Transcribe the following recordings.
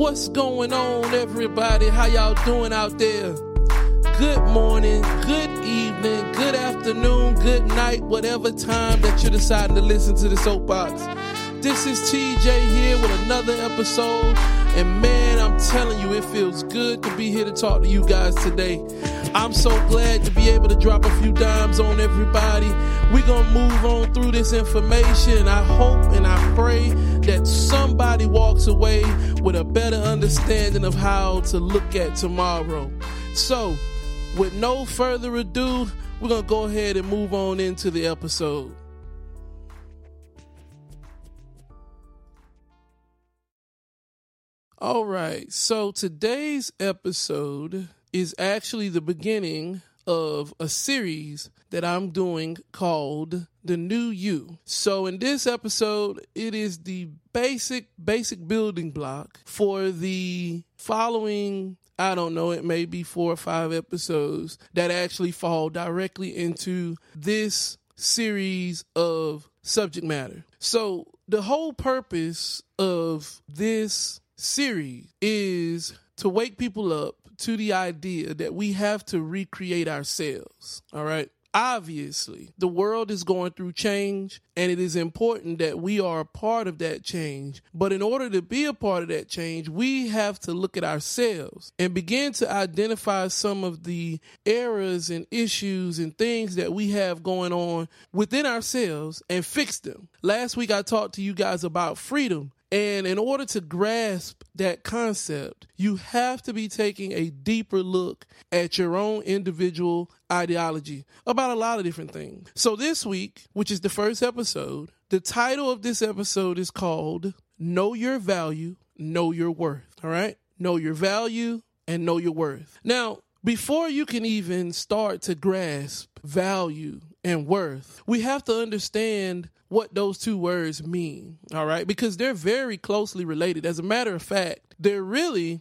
What's going on, everybody? How y'all doing out there? Good morning, good evening, good afternoon, good night, whatever time that you're deciding to listen to the soapbox. This is TJ here with another episode, and man, I'm telling you, it feels good to be here to talk to you guys today. I'm so glad to be able to drop a few dimes on everybody. We're to move on through this information. I hope and I pray that somebody walks away with a better understanding of how to look at tomorrow. So, with no further ado, we're going to go ahead and move on into the episode. All right, so today's episode is actually the beginning of a series that I'm doing called The New You. So in this episode, it is the basic basic building block for the following I don't know, it may be four or five episodes that actually fall directly into this series of subject matter. So, the whole purpose of this series is to wake people up to the idea that we have to recreate ourselves. All right. Obviously, the world is going through change, and it is important that we are a part of that change. But in order to be a part of that change, we have to look at ourselves and begin to identify some of the errors and issues and things that we have going on within ourselves and fix them. Last week, I talked to you guys about freedom and in order to grasp that concept, you have to be taking a deeper look at your own individual ideology about a lot of different things. So, this week, which is the first episode, the title of this episode is called Know Your Value, Know Your Worth. All right? Know your value and know your worth. Now, before you can even start to grasp value and worth, we have to understand what those two words mean, all right? Because they're very closely related. As a matter of fact, they're really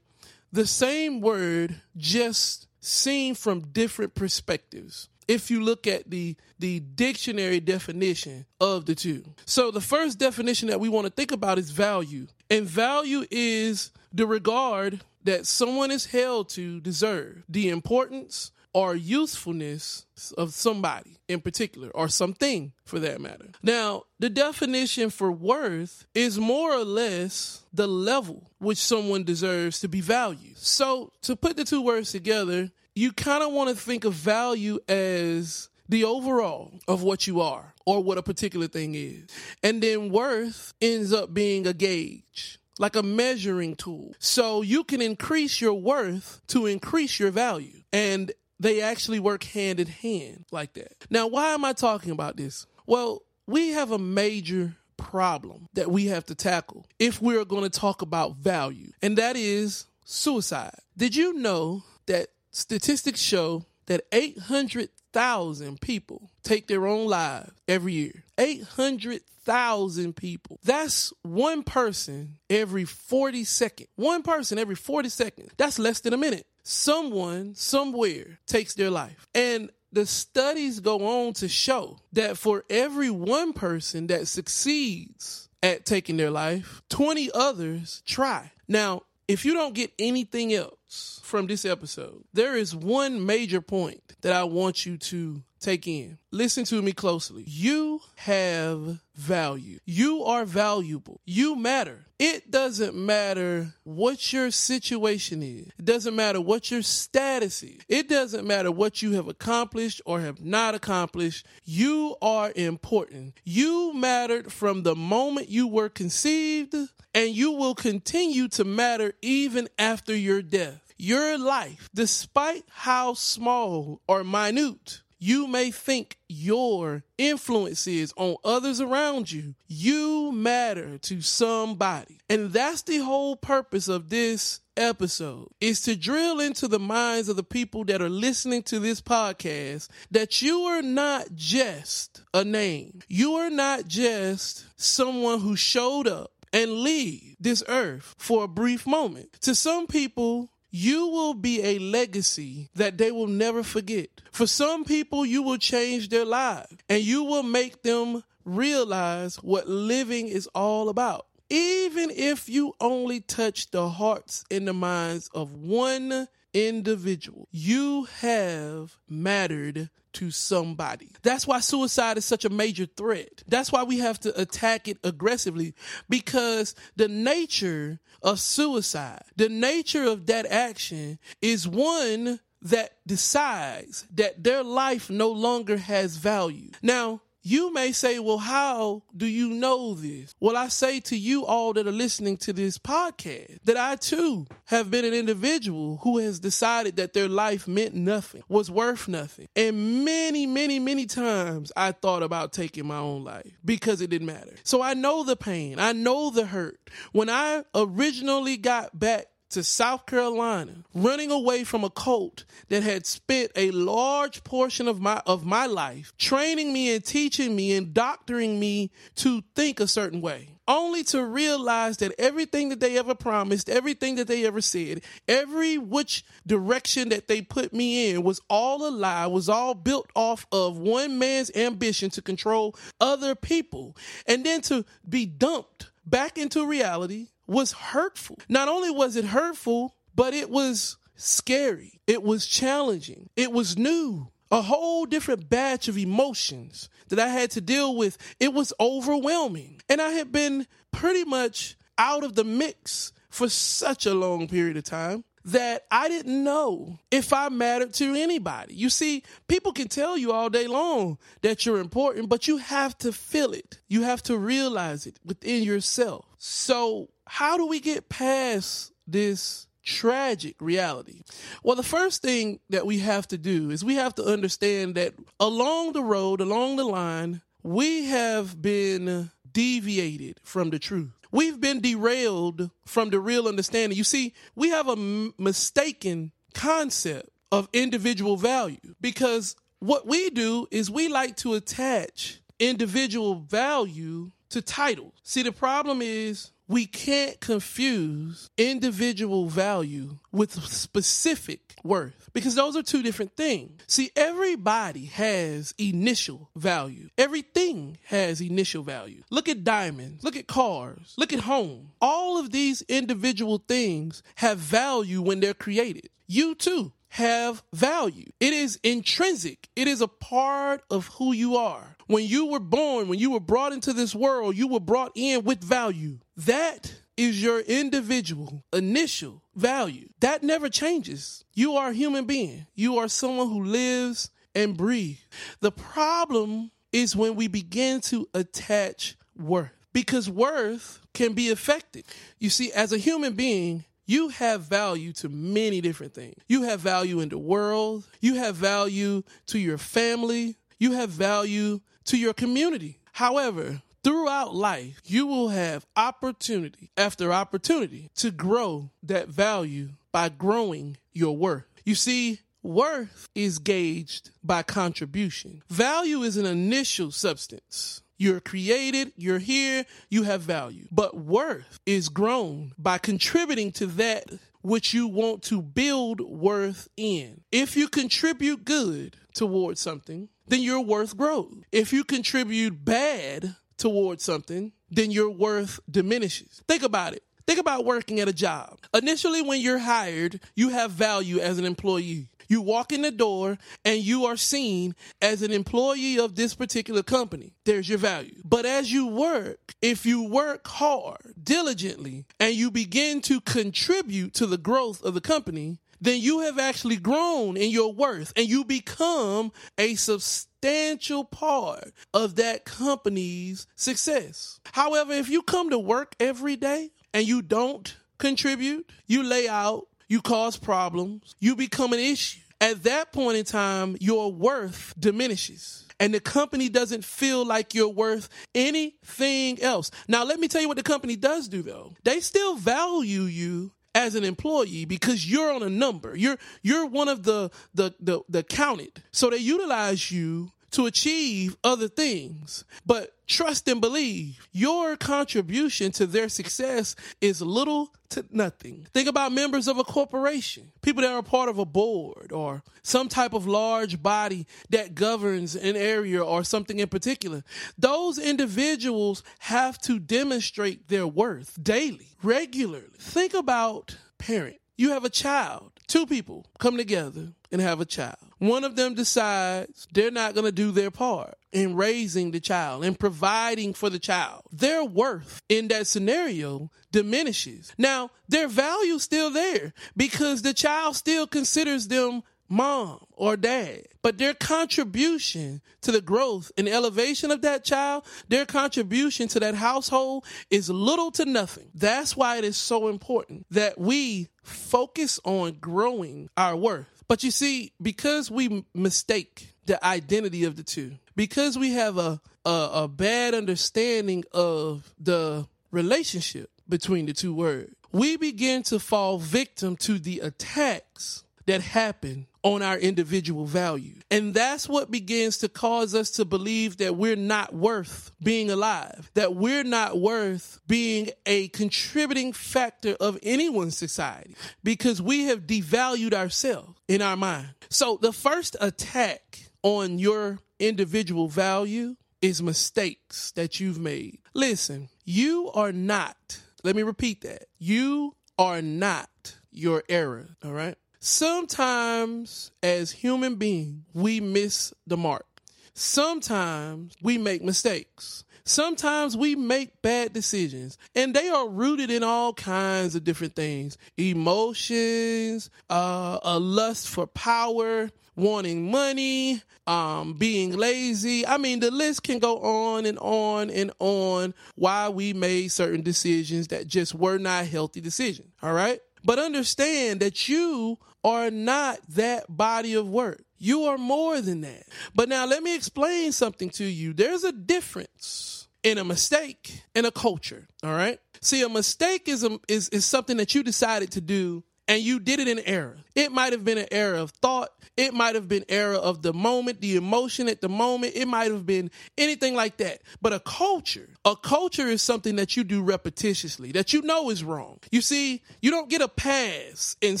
the same word, just seen from different perspectives. If you look at the the dictionary definition of the two. So the first definition that we want to think about is value. And value is the regard that someone is held to deserve, the importance or usefulness of somebody in particular or something for that matter. Now, the definition for worth is more or less the level which someone deserves to be valued. So, to put the two words together, you kind of want to think of value as the overall of what you are or what a particular thing is. And then worth ends up being a gauge like a measuring tool. So you can increase your worth to increase your value. And they actually work hand in hand like that. Now, why am I talking about this? Well, we have a major problem that we have to tackle if we're going to talk about value, and that is suicide. Did you know that statistics show that 800,000 people take their own lives every year? 800,000 people. That's one person every 40 seconds. One person every 40 seconds. That's less than a minute someone somewhere takes their life. And the studies go on to show that for every one person that succeeds at taking their life, 20 others try. Now, if you don't get anything else from this episode, there is one major point that I want you to take in. Listen to me closely. You have value. You are valuable. You matter. It doesn't matter what your situation is. It doesn't matter what your status is. It doesn't matter what you have accomplished or have not accomplished. You are important. You mattered from the moment you were conceived, and you will continue to matter even after your death. Your life, despite how small or minute you may think your influence is on others around you. You matter to somebody. And that's the whole purpose of this episode is to drill into the minds of the people that are listening to this podcast that you are not just a name. You are not just someone who showed up and leave this earth for a brief moment. To some people, you will be a legacy that they will never forget. For some people, you will change their lives and you will make them realize what living is all about. even if you only touch the hearts and the minds of one individual, you have mattered to somebody. That's why suicide is such a major threat. That's why we have to attack it aggressively because the nature of suicide, the nature of that action is one that decides that their life no longer has value. Now, you may say, well, how do you know this? Well, I say to you all that are listening to this podcast that I too have been an individual who has decided that their life meant nothing, was worth nothing. And many, many, many times I thought about taking my own life because it didn't matter. So I know the pain. I know the hurt. When I originally got back to South Carolina, running away from a cult that had spent a large portion of my of my life training me and teaching me and doctoring me to think a certain way. Only to realize that everything that they ever promised, everything that they ever said, every which direction that they put me in was all a lie, was all built off of one man's ambition to control other people. And then to be dumped back into reality was hurtful. Not only was it hurtful, but it was scary. It was challenging. It was new. A whole different batch of emotions that I had to deal with. It was overwhelming. And I had been pretty much out of the mix for such a long period of time that I didn't know if I mattered to anybody. You see, people can tell you all day long that you're important, but you have to feel it. You have to realize it within yourself. So, how do we get past this tragic reality? Well, the first thing that we have to do is we have to understand that along the road, along the line, we have been deviated from the truth. We've been derailed from the real understanding. You see, we have a m- mistaken concept of individual value because what we do is we like to attach individual value to titles. See, the problem is we can't confuse individual value with specific worth because those are two different things. See, everybody has initial value. Everything has initial value. Look at diamonds, look at cars, look at home. All of these individual things have value when they're created. You too have value. It is intrinsic. It is a part of who you are. When you were born, when you were brought into this world, you were brought in with value. That is your individual initial value. That never changes. You are a human being. You are someone who lives and breathes. The problem is when we begin to attach worth because worth can be affected. You see, as a human being, you have value to many different things. You have value in the world, you have value to your family, you have value to your community. However, throughout life, you will have opportunity after opportunity to grow that value by growing your worth. You see, worth is gauged by contribution. Value is an initial substance. You're created, you're here, you have value. But worth is grown by contributing to that which you want to build worth in. If you contribute good towards something, then your worth grows. If you contribute bad towards something, then your worth diminishes. Think about it. Think about working at a job. Initially, when you're hired, you have value as an employee. You walk in the door and you are seen as an employee of this particular company. There's your value. But as you work, if you work hard, diligently, and you begin to contribute to the growth of the company, then you have actually grown in your worth and you become a substantial part of that company's success. However, if you come to work every day and you don't contribute, you lay out, you cause problems, you become an issue. At that point in time, your worth diminishes and the company doesn't feel like you're worth anything else. Now, let me tell you what the company does do though. They still value you as an employee because you're on a number. You're you're one of the the the, the counted. So they utilize you to achieve other things. But trust and believe your contribution to their success is little to nothing. Think about members of a corporation, people that are part of a board or some type of large body that governs an area or something in particular. Those individuals have to demonstrate their worth daily, regularly. Think about parent. You have a child. Two people come together and have a child. One of them decides they're not going to do their part in raising the child and providing for the child. Their worth in that scenario diminishes. Now, their value still there because the child still considers them mom or dad. But their contribution to the growth and elevation of that child, their contribution to that household is little to nothing. That's why it is so important that we focus on growing our worth. But you see, because we mistake the identity of the two, because we have a, a, a bad understanding of the relationship between the two words, we begin to fall victim to the attacks that happen on our individual value. And that's what begins to cause us to believe that we're not worth being alive, that we're not worth being a contributing factor of anyone's society because we have devalued ourselves in our mind. So the first attack on your individual value is mistakes that you've made. Listen, you are not, let me repeat that. You are not your error, all right? Sometimes, as human beings, we miss the mark. Sometimes we make mistakes. Sometimes we make bad decisions, and they are rooted in all kinds of different things emotions, uh, a lust for power, wanting money, um, being lazy. I mean, the list can go on and on and on why we made certain decisions that just were not healthy decisions. All right. But understand that you are not that body of work. You are more than that. But now let me explain something to you. There's a difference in a mistake and a culture. All right. See, a mistake is, a, is, is something that you decided to do and you did it in error. It might have been an error of thought. It might have been error of the moment, the emotion at the moment. It might have been anything like that. But a culture, a culture is something that you do repetitiously, that you know is wrong. You see, you don't get a pass and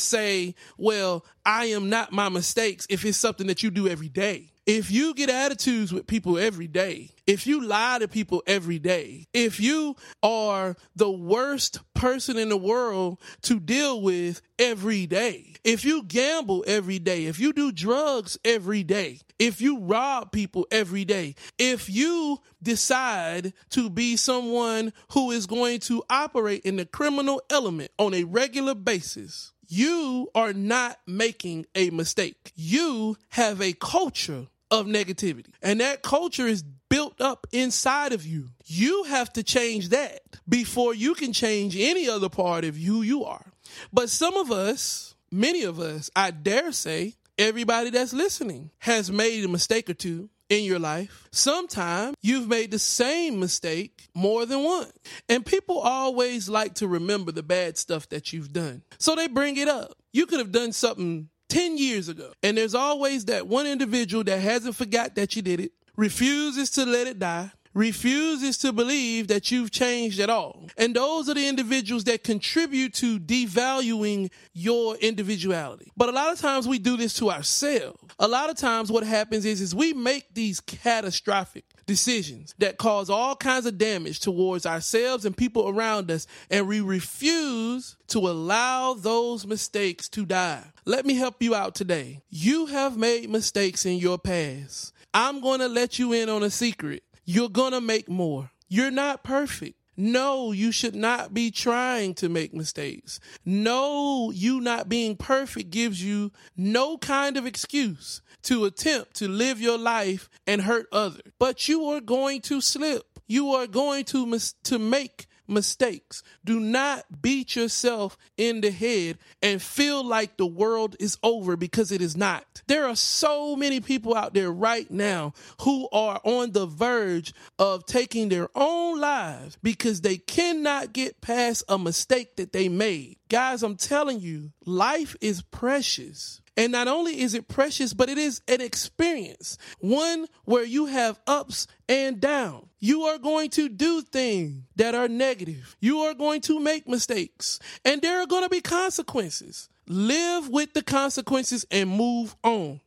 say, well, I am not my mistakes if it's something that you do every day. If you get attitudes with people every day, if you lie to people every day, if you are the worst person in the world to deal with every day, if you gamble every day, if you do drugs every day, if you rob people every day, if you decide to be someone who is going to operate in the criminal element on a regular basis, you are not making a mistake. You have a culture of negativity. And that culture is built up inside of you. You have to change that before you can change any other part of who you are. But some of us, many of us, I dare say, everybody that's listening has made a mistake or two in your life. Sometimes you've made the same mistake more than once. And people always like to remember the bad stuff that you've done. So they bring it up. You could have done something 10 years ago. And there's always that one individual that hasn't forgot that you did it, refuses to let it die, refuses to believe that you've changed at all. And those are the individuals that contribute to devaluing your individuality. But a lot of times we do this to ourselves. A lot of times what happens is, is we make these catastrophic decisions that cause all kinds of damage towards ourselves and people around us, and we refuse to allow those mistakes to die. Let me help you out today. You have made mistakes in your past. I'm going to let you in on a secret. You're going to make more. You're not perfect. No, you should not be trying to make mistakes. No, you not being perfect gives you no kind of excuse to attempt to live your life and hurt others. But you are going to slip. You are going to mis- to make mistakes. Do not beat yourself in the head and feel like the world is over because it is not. There are so many people out there right now who are on the verge of taking their own lives because they cannot get past a mistake that they made. Guys, I'm telling you, life is precious. And not only is it precious, but it is an experience, one where you have ups and downs. You are going to do things that are negative. You are going to make mistakes, and there are going to be consequences. Live with the consequences and move on.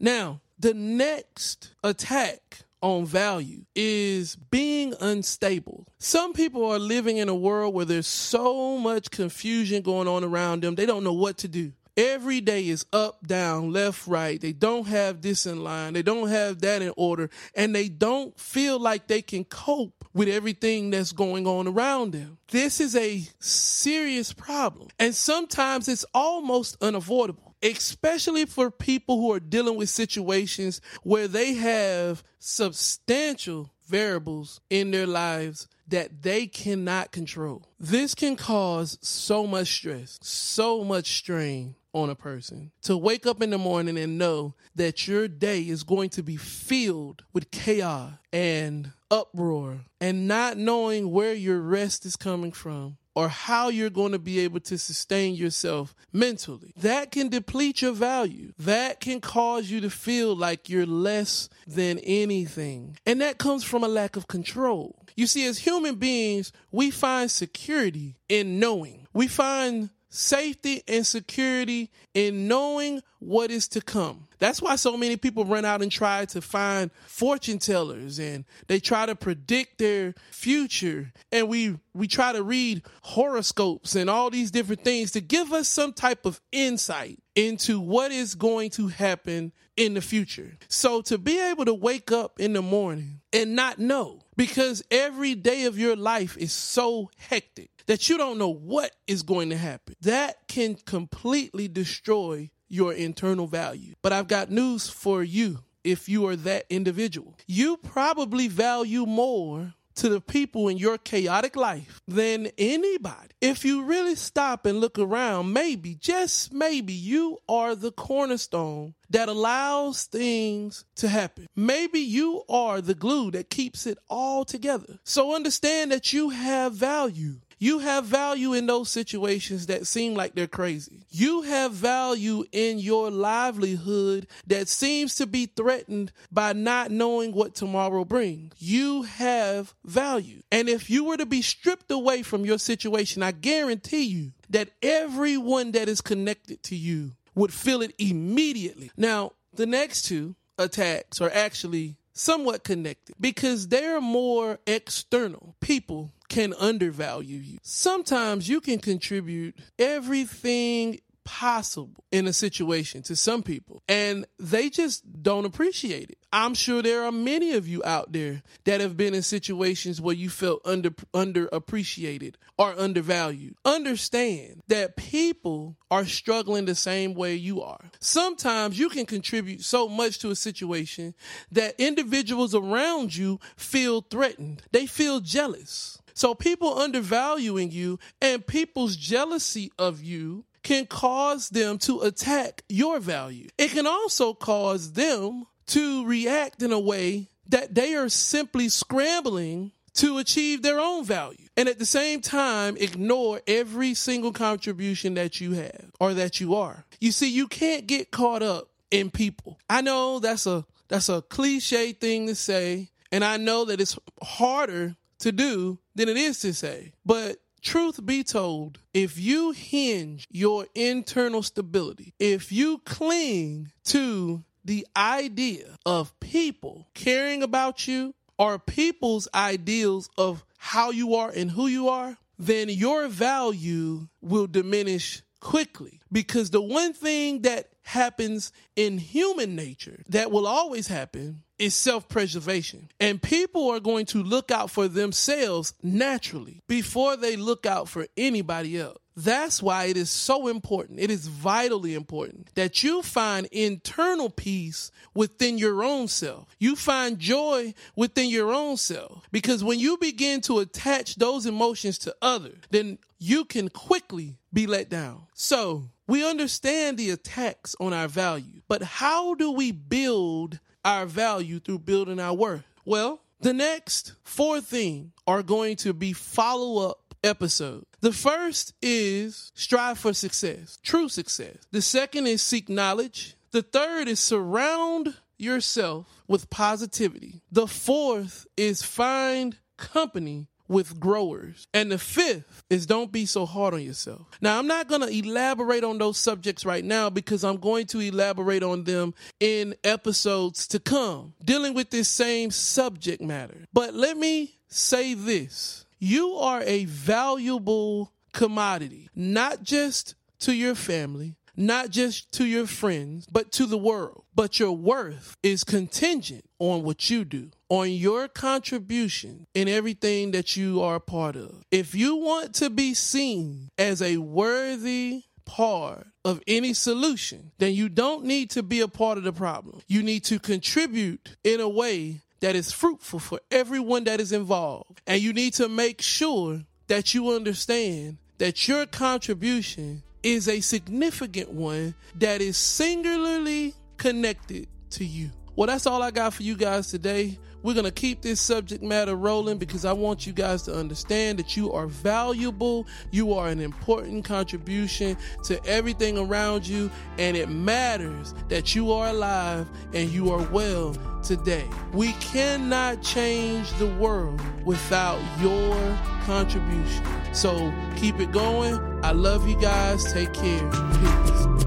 Now, the next attack on value is being unstable. Some people are living in a world where there's so much confusion going on around them, they don't know what to do. Every day is up, down, left, right. They don't have this in line. They don't have that in order. And they don't feel like they can cope with everything that's going on around them. This is a serious problem. And sometimes it's almost unavoidable, especially for people who are dealing with situations where they have substantial variables in their lives that they cannot control. This can cause so much stress, so much strain on a person to wake up in the morning and know that your day is going to be filled with chaos and uproar and not knowing where your rest is coming from or how you're going to be able to sustain yourself mentally. That can deplete your value. That can cause you to feel like you're less than anything. And that comes from a lack of control. You see, as human beings, we find security in knowing. We find safety and security in knowing what is to come. That's why so many people run out and try to find fortune tellers and they try to predict their future and we we try to read horoscopes and all these different things to give us some type of insight into what is going to happen in the future. So to be able to wake up in the morning and not know because every day of your life is so hectic that you don't know what is going to happen. That can completely destroy your internal value. But I've got news for you if you are that individual. You probably value more to the people in your chaotic life than anybody. If you really stop and look around, maybe, just maybe, you are the cornerstone that allows things to happen. Maybe you are the glue that keeps it all together. So understand that you have value. You have value in those situations that seem like they're crazy. You have value in your livelihood that seems to be threatened by not knowing what tomorrow brings. You have value. And if you were to be stripped away from your situation, I guarantee you that everyone that is connected to you would feel it immediately. Now, the next two attacks are actually somewhat connected because they're more external. People can undervalue you. Sometimes you can contribute everything possible in a situation to some people and they just don't appreciate it. I'm sure there are many of you out there that have been in situations where you felt under underappreciated or undervalued. Understand that people are struggling the same way you are. Sometimes you can contribute so much to a situation that individuals around you feel threatened. They feel jealous. So people undervaluing you and people's jealousy of you can cause them to attack your value. It can also cause them to react in a way that they are simply scrambling to achieve their own value. And at the same time, ignore every single contribution that you have or that you are. You see, you can't get caught up in people. I know that's a that's a cliche thing to say, and I know that it's harder to do than it is to say. But truth be told, if you hinge your internal stability, if you cling to the idea of people caring about you or people's ideals of how you are and who you are, then your value will diminish quickly. Because the one thing that happens in human nature that will always happen is self preservation. And people are going to look out for themselves naturally before they look out for anybody else. That's why it is so important. It is vitally important that you find internal peace within your own self. You find joy within your own self. Because when you begin to attach those emotions to others, then you can quickly be let down. So we understand the attacks on our value, but how do we build our value through building our worth? Well, the next four things are going to be follow up episodes. The first is strive for success, true success. The second is seek knowledge. The third is surround yourself with positivity. The fourth is find company with growers. And the fifth is don't be so hard on yourself. Now, I'm not going to elaborate on those subjects right now because I'm going to elaborate on them in episodes to come, dealing with this same subject matter. But let me say this you are a valuable commodity, not just to your family, not just to your friends, but to the world. But your worth is contingent on what you do, on your contribution in everything that you are a part of. If you want to be seen as a worthy part of any solution, then you don't need to be a part of the problem. You need to contribute in a way that is fruitful for everyone that is involved. And you need to make sure that you understand that your contribution is a significant one that is singularly connected to you. Well, that's all I got for you guys today. We're going to keep this subject matter rolling because I want you guys to understand that you are valuable. You are an important contribution to everything around you, and it matters that you are alive and you are well today. We cannot change the world without your contribution. So keep it going. I love you guys. Take care. Peace.